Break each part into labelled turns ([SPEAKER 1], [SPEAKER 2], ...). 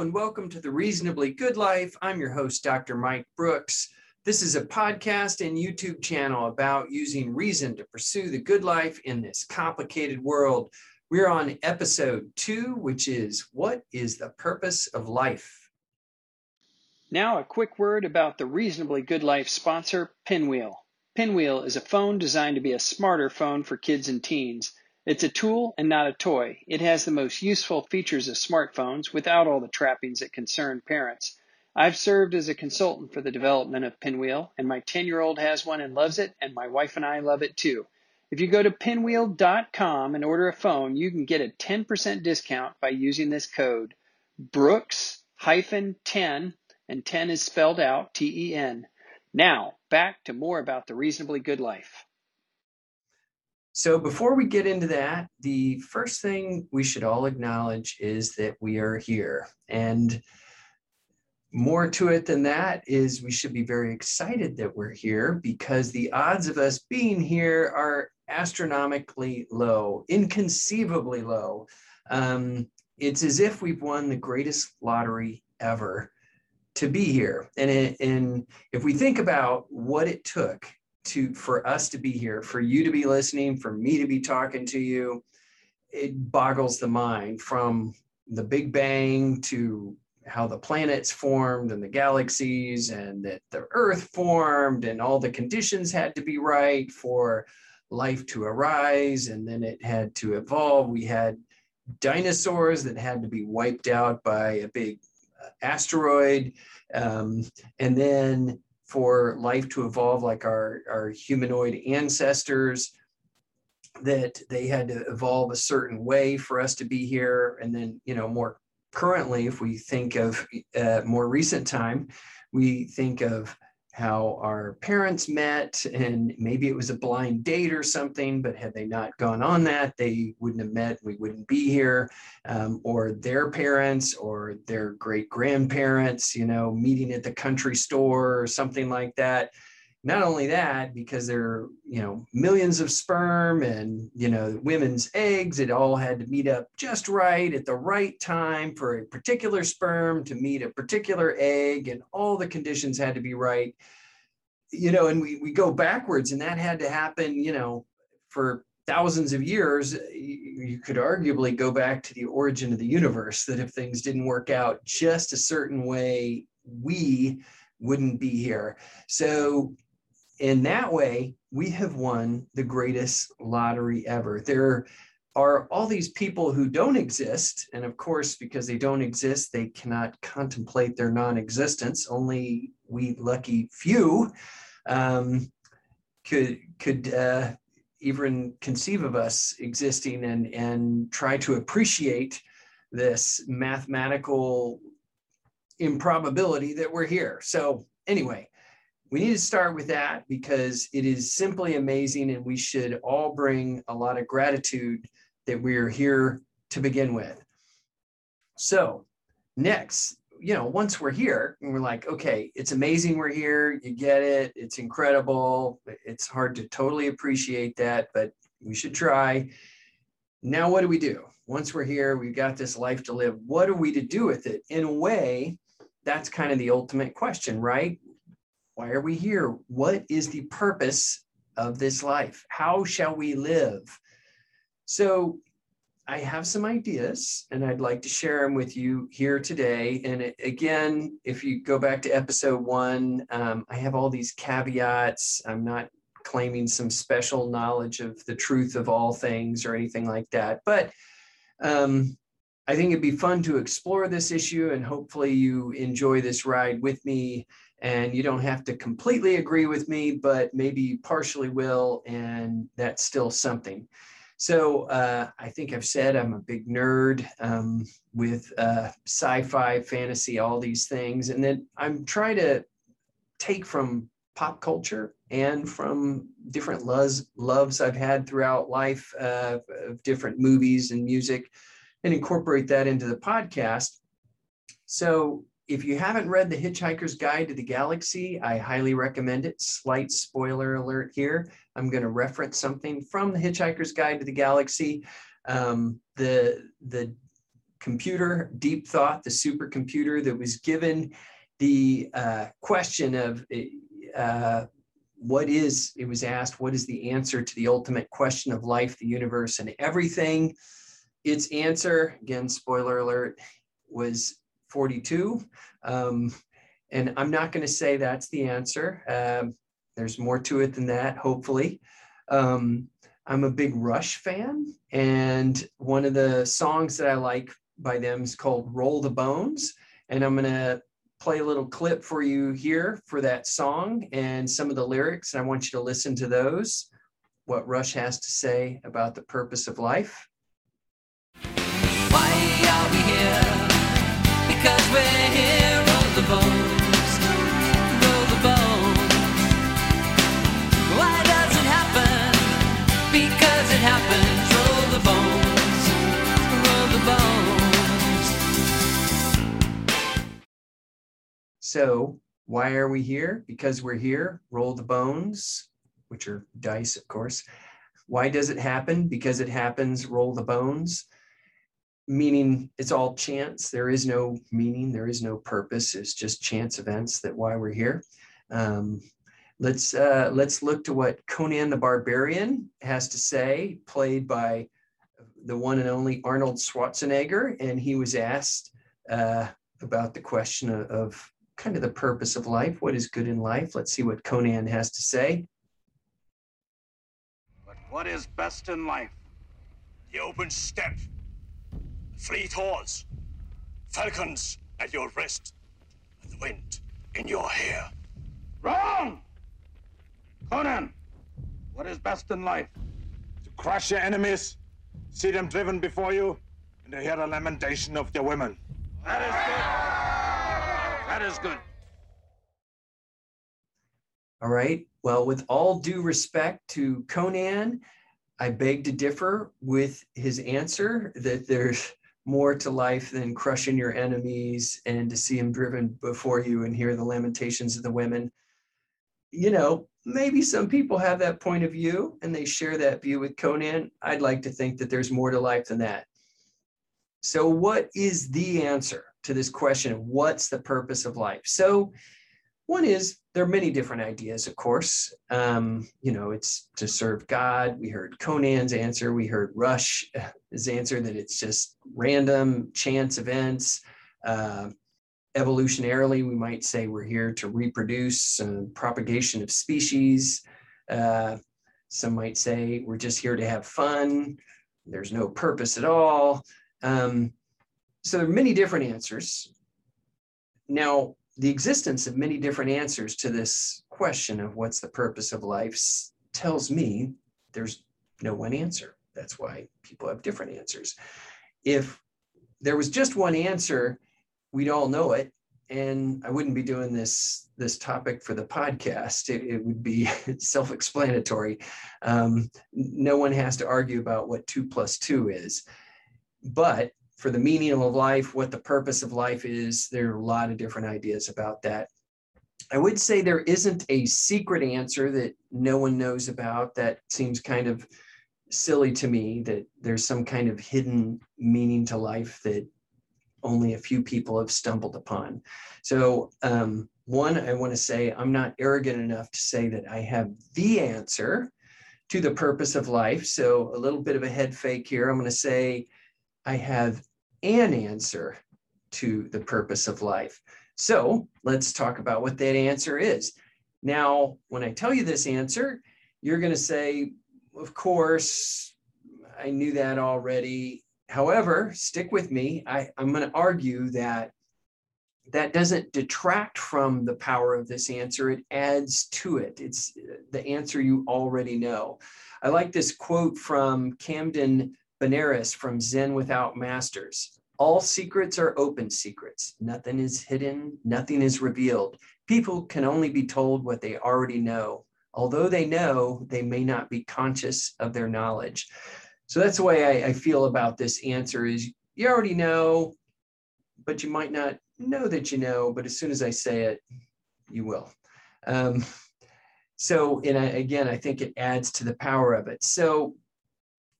[SPEAKER 1] And welcome to the Reasonably Good Life. I'm your host, Dr. Mike Brooks. This is a podcast and YouTube channel about using reason to pursue the good life in this complicated world. We're on episode two, which is What is the Purpose of Life?
[SPEAKER 2] Now, a quick word about the Reasonably Good Life sponsor, Pinwheel. Pinwheel is a phone designed to be a smarter phone for kids and teens. It's a tool and not a toy. It has the most useful features of smartphones without all the trappings that concern parents. I've served as a consultant for the development of Pinwheel, and my 10 year old has one and loves it, and my wife and I love it too. If you go to pinwheel.com and order a phone, you can get a 10% discount by using this code Brooks 10, and 10 is spelled out T E N. Now, back to more about the reasonably good life.
[SPEAKER 1] So, before we get into that, the first thing we should all acknowledge is that we are here. And more to it than that is we should be very excited that we're here because the odds of us being here are astronomically low, inconceivably low. Um, it's as if we've won the greatest lottery ever to be here. And, it, and if we think about what it took to for us to be here, for you to be listening, for me to be talking to you, it boggles the mind from the Big Bang to how the planets formed and the galaxies and that the earth formed and all the conditions had to be right for life to arise. And then it had to evolve. We had dinosaurs that had to be wiped out by a big uh, asteroid. Um, and then for life to evolve like our, our humanoid ancestors that they had to evolve a certain way for us to be here. And then you know more currently if we think of uh, more recent time we think of how our parents met and maybe it was a blind date or something but had they not gone on that they wouldn't have met we wouldn't be here. Um, or their parents or their great grandparents you know meeting at the country store or something like that not only that because there are you know millions of sperm and you know women's eggs it all had to meet up just right at the right time for a particular sperm to meet a particular egg and all the conditions had to be right. You know and we, we go backwards and that had to happen you know for thousands of years. You could arguably go back to the origin of the universe that if things didn't work out just a certain way we wouldn't be here. So in that way, we have won the greatest lottery ever. There are all these people who don't exist. And of course, because they don't exist, they cannot contemplate their non existence. Only we lucky few um, could, could uh, even conceive of us existing and, and try to appreciate this mathematical improbability that we're here. So, anyway, we need to start with that because it is simply amazing and we should all bring a lot of gratitude that we are here to begin with. So, next, you know, once we're here and we're like, okay, it's amazing we're here, you get it, it's incredible. It's hard to totally appreciate that, but we should try. Now, what do we do? Once we're here, we've got this life to live. What are we to do with it? In a way, that's kind of the ultimate question, right? Why are we here? What is the purpose of this life? How shall we live? So, I have some ideas and I'd like to share them with you here today. And again, if you go back to episode one, um, I have all these caveats. I'm not claiming some special knowledge of the truth of all things or anything like that. But um, I think it'd be fun to explore this issue and hopefully you enjoy this ride with me and you don't have to completely agree with me, but maybe partially will, and that's still something. So uh, I think I've said I'm a big nerd um, with uh, sci-fi, fantasy, all these things, and then I'm trying to take from pop culture and from different loves loves I've had throughout life uh, of different movies and music, and incorporate that into the podcast. So if you haven't read The Hitchhiker's Guide to the Galaxy, I highly recommend it. Slight spoiler alert here. I'm going to reference something from The Hitchhiker's Guide to the Galaxy. Um, the, the computer, Deep Thought, the supercomputer that was given the uh, question of uh, what is, it was asked, what is the answer to the ultimate question of life, the universe, and everything? Its answer, again, spoiler alert, was 42. Um, and I'm not going to say that's the answer. Um, there's more to it than that, hopefully. Um, I'm a big Rush fan, and one of the songs that I like by them is called Roll the Bones. And I'm going to play a little clip for you here for that song and some of the lyrics. And I want you to listen to those, what Rush has to say about the purpose of life. Why are we here? So why are we here? Because we're here. Roll the bones, which are dice, of course. Why does it happen? Because it happens. Roll the bones. Meaning it's all chance. There is no meaning. There is no purpose. It's just chance events that why we're here. Um, let's uh, let's look to what Conan the Barbarian has to say, played by the one and only Arnold Schwarzenegger, and he was asked uh, about the question of, of kind of the purpose of life. What is good in life? Let's see what Conan has to say.
[SPEAKER 3] But what is best in life? The open steppe, fleet horse, falcons at your wrist, and the wind in your hair. Wrong! Conan, what is best in life? To crush your enemies, see them driven before you, and to hear the lamentation of their women. That is good. That is good.
[SPEAKER 1] All right. Well, with all due respect to Conan, I beg to differ with his answer that there's more to life than crushing your enemies and to see him driven before you and hear the lamentations of the women. You know, maybe some people have that point of view and they share that view with Conan. I'd like to think that there's more to life than that. So, what is the answer? to this question what's the purpose of life. So, one is there are many different ideas, of course. Um, you know, it's to serve God. We heard Conan's answer. We heard Rush's answer that it's just random chance events. Uh, evolutionarily, we might say we're here to reproduce and propagation of species. Uh, some might say we're just here to have fun. There's no purpose at all. Um, so there are many different answers. Now, the existence of many different answers to this question of what's the purpose of life tells me there's no one answer. That's why people have different answers. If there was just one answer, we'd all know it, and I wouldn't be doing this this topic for the podcast. It, it would be self-explanatory. Um, no one has to argue about what two plus two is, but for the meaning of life, what the purpose of life is. There are a lot of different ideas about that. I would say there isn't a secret answer that no one knows about. That seems kind of silly to me that there's some kind of hidden meaning to life that only a few people have stumbled upon. So, um, one, I want to say I'm not arrogant enough to say that I have the answer to the purpose of life. So, a little bit of a head fake here. I'm going to say I have an answer to the purpose of life. So let's talk about what that answer is. Now, when I tell you this answer, you're going to say, of course, I knew that already. However, stick with me. I, I'm going to argue that that doesn't detract from the power of this answer. It adds to it. It's uh, the answer you already know. I like this quote from Camden Benares from Zen Without Masters. All secrets are open secrets. Nothing is hidden, nothing is revealed. People can only be told what they already know. Although they know, they may not be conscious of their knowledge. So that's the way I, I feel about this answer is you already know, but you might not know that you know, but as soon as I say it, you will. Um, so, and I, again, I think it adds to the power of it. So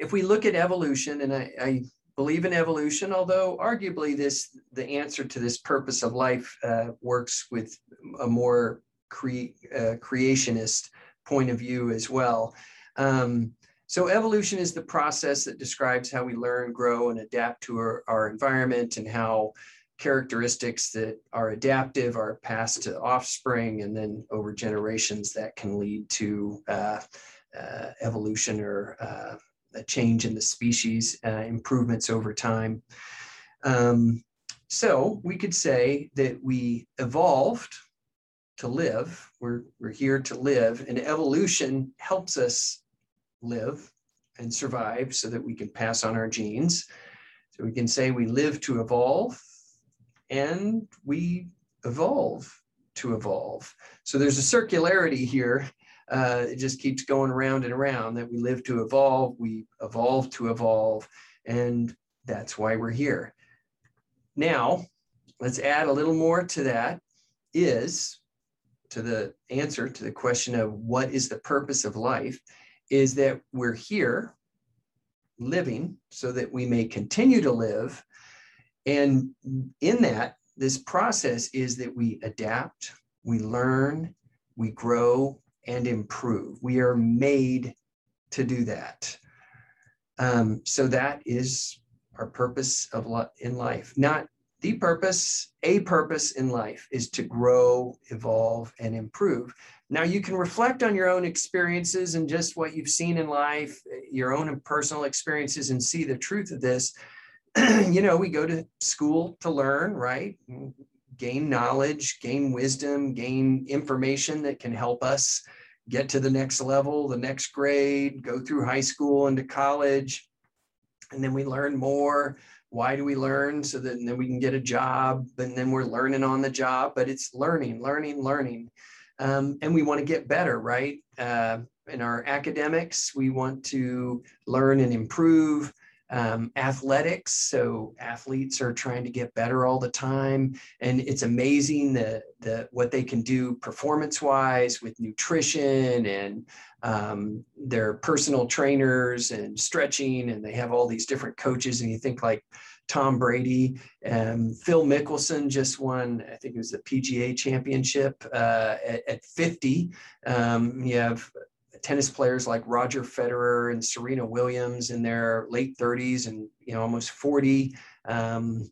[SPEAKER 1] if we look at evolution, and I, I believe in evolution, although arguably this the answer to this purpose of life uh, works with a more cre- uh, creationist point of view as well. Um, so evolution is the process that describes how we learn, grow, and adapt to our, our environment and how characteristics that are adaptive are passed to offspring and then over generations that can lead to uh, uh, evolution or uh, a change in the species, uh, improvements over time. Um, so we could say that we evolved to live. We're, we're here to live, and evolution helps us live and survive so that we can pass on our genes. So we can say we live to evolve and we evolve to evolve. So there's a circularity here uh, it just keeps going around and around that we live to evolve, we evolve to evolve, and that's why we're here. Now, let's add a little more to that is to the answer to the question of what is the purpose of life is that we're here living so that we may continue to live. And in that, this process is that we adapt, we learn, we grow, and improve. We are made to do that. Um, so that is our purpose of li- in life. Not the purpose, a purpose in life is to grow, evolve, and improve. Now you can reflect on your own experiences and just what you've seen in life, your own personal experiences, and see the truth of this. you know, we go to school to learn, right? Gain knowledge, gain wisdom, gain information that can help us get to the next level, the next grade, go through high school into college. And then we learn more. Why do we learn? So that then we can get a job, and then we're learning on the job, but it's learning, learning, learning. Um, and we want to get better, right? Uh, in our academics, we want to learn and improve um, athletics. So athletes are trying to get better all the time, and it's amazing the the what they can do performance wise with nutrition and um, their personal trainers and stretching, and they have all these different coaches. And you think like Tom Brady, and Phil Mickelson just won, I think it was the PGA Championship uh, at, at, 50. Um, you have tennis players like Roger Federer and Serena Williams in their late 30s and you know almost 40, um,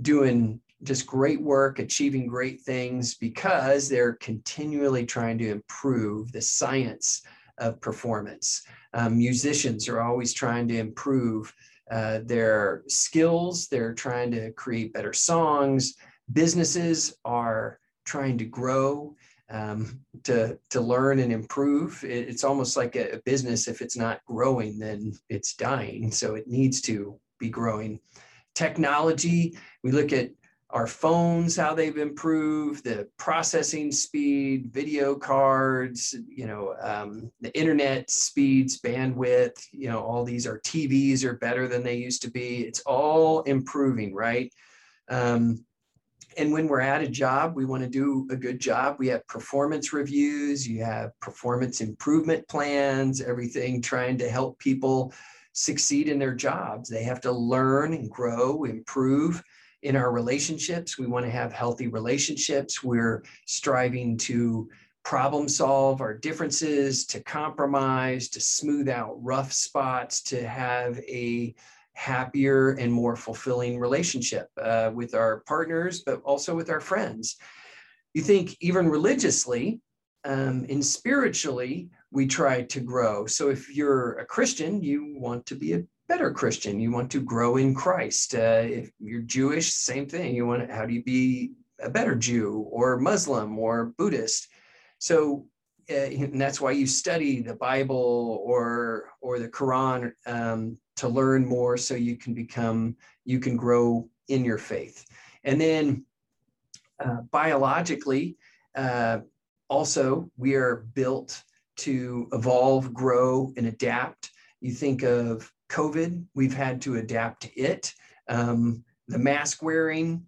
[SPEAKER 1] doing just great work, achieving great things because they're continually trying to improve the science of performance. Um, musicians are always trying to improve uh, their skills. They're trying to create better songs. Businesses are trying to grow um, to to learn and improve. It, it's almost like a, a business. If it's not growing, then it's dying. So it needs to be growing. Technology. We look at our phones, how they've improved, the processing speed, video cards, you know, um, the internet speeds, bandwidth, you know, all these are TVs are better than they used to be. It's all improving, right? Um, and when we're at a job, we want to do a good job. We have performance reviews, you have performance improvement plans, everything trying to help people succeed in their jobs. They have to learn and grow, improve in our relationships. We want to have healthy relationships. We're striving to problem solve our differences, to compromise, to smooth out rough spots, to have a happier and more fulfilling relationship uh, with our partners, but also with our friends. You think even religiously um, and spiritually, we try to grow. So if you're a Christian, you want to be a better Christian. You want to grow in Christ. Uh, if you're Jewish, same thing. You want to, how do you be a better Jew or Muslim or Buddhist? So and that's why you study the Bible or or the Quran um, to learn more so you can become you can grow in your faith. And then uh, biologically uh, also we are built to evolve grow and adapt. You think of covid we've had to adapt to it. Um, the mask wearing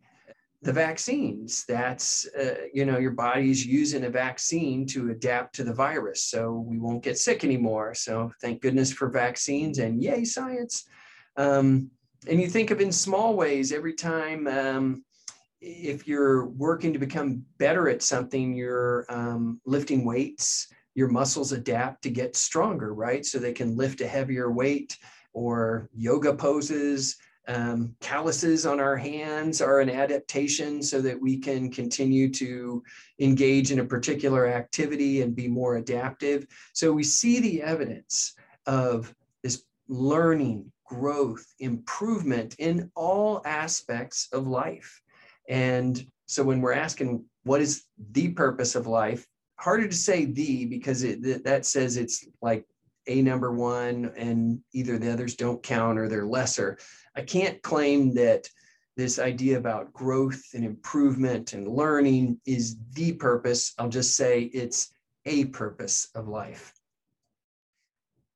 [SPEAKER 1] the vaccines that's uh, you know your body's using a vaccine to adapt to the virus so we won't get sick anymore so thank goodness for vaccines and yay science um, and you think of in small ways every time um, if you're working to become better at something, you're um, lifting weights, your muscles adapt to get stronger, right? So they can lift a heavier weight or yoga poses. Um, calluses on our hands are an adaptation so that we can continue to engage in a particular activity and be more adaptive. So we see the evidence of this learning, growth, improvement in all aspects of life. And so when we're asking what is the purpose of life, harder to say the because it that says it's like a number one and either the others don't count or they're lesser. I can't claim that this idea about growth and improvement and learning is the purpose. I'll just say it's a purpose of life.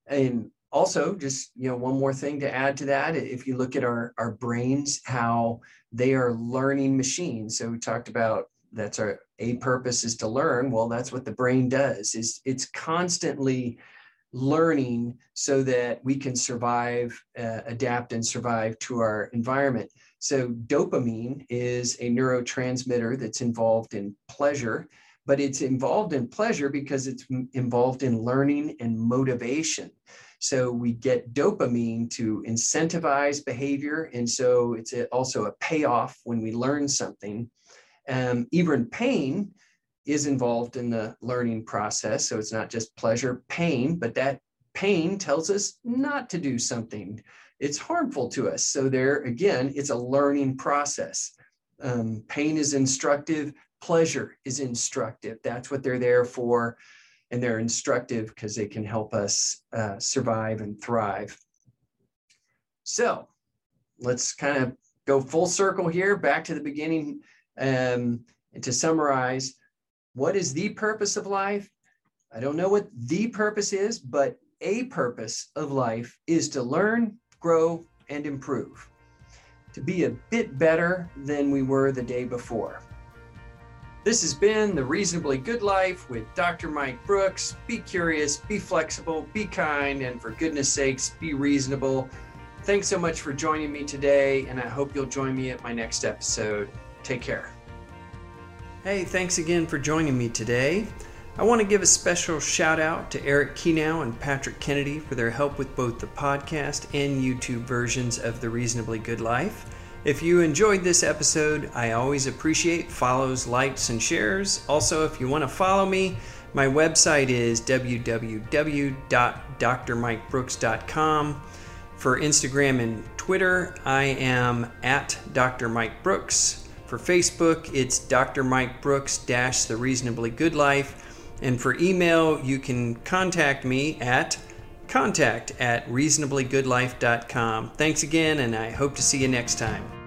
[SPEAKER 1] And also just you know one more thing to add to that if you look at our our brains how they are learning machines so we talked about that's our a purpose is to learn well that's what the brain does is it's constantly learning so that we can survive uh, adapt and survive to our environment so dopamine is a neurotransmitter that's involved in pleasure but it's involved in pleasure because it's involved in learning and motivation so we get dopamine to incentivize behavior. And so it's also a payoff when we learn something. Um, even pain is involved in the learning process. So it's not just pleasure, pain, but that pain tells us not to do something. It's harmful to us. So there again, it's a learning process. Um, pain is instructive, pleasure is instructive. That's what they're there for and they're instructive because they can help us uh, survive and thrive. So let's kind of go full circle here, back to the beginning. Um, and to summarize, what is the purpose of life? I don't know what the purpose is, but a purpose of life is to learn, grow, and improve, to be a bit better than we were the day before. This has been The Reasonably Good Life with Dr. Mike Brooks. Be curious, be flexible, be kind, and for goodness sakes, be reasonable. Thanks so much for joining me today, and I hope you'll join me at my next episode. Take care. Hey, thanks again for joining me today. I want to give a special shout out to Eric Kenow and Patrick Kennedy for their help with both the podcast and YouTube versions of The Reasonably Good Life. If you enjoyed this episode, I always appreciate follows, likes, and shares. Also, if you want to follow me, my website is www.drmikebrooks.com. For Instagram and Twitter, I am at Dr. Mike Brooks. For Facebook, it's Dr. Mike Brooks dash The Reasonably Good Life. And for email, you can contact me at contact at reasonablygoodlife.com. Thanks again, and I hope to see you next time.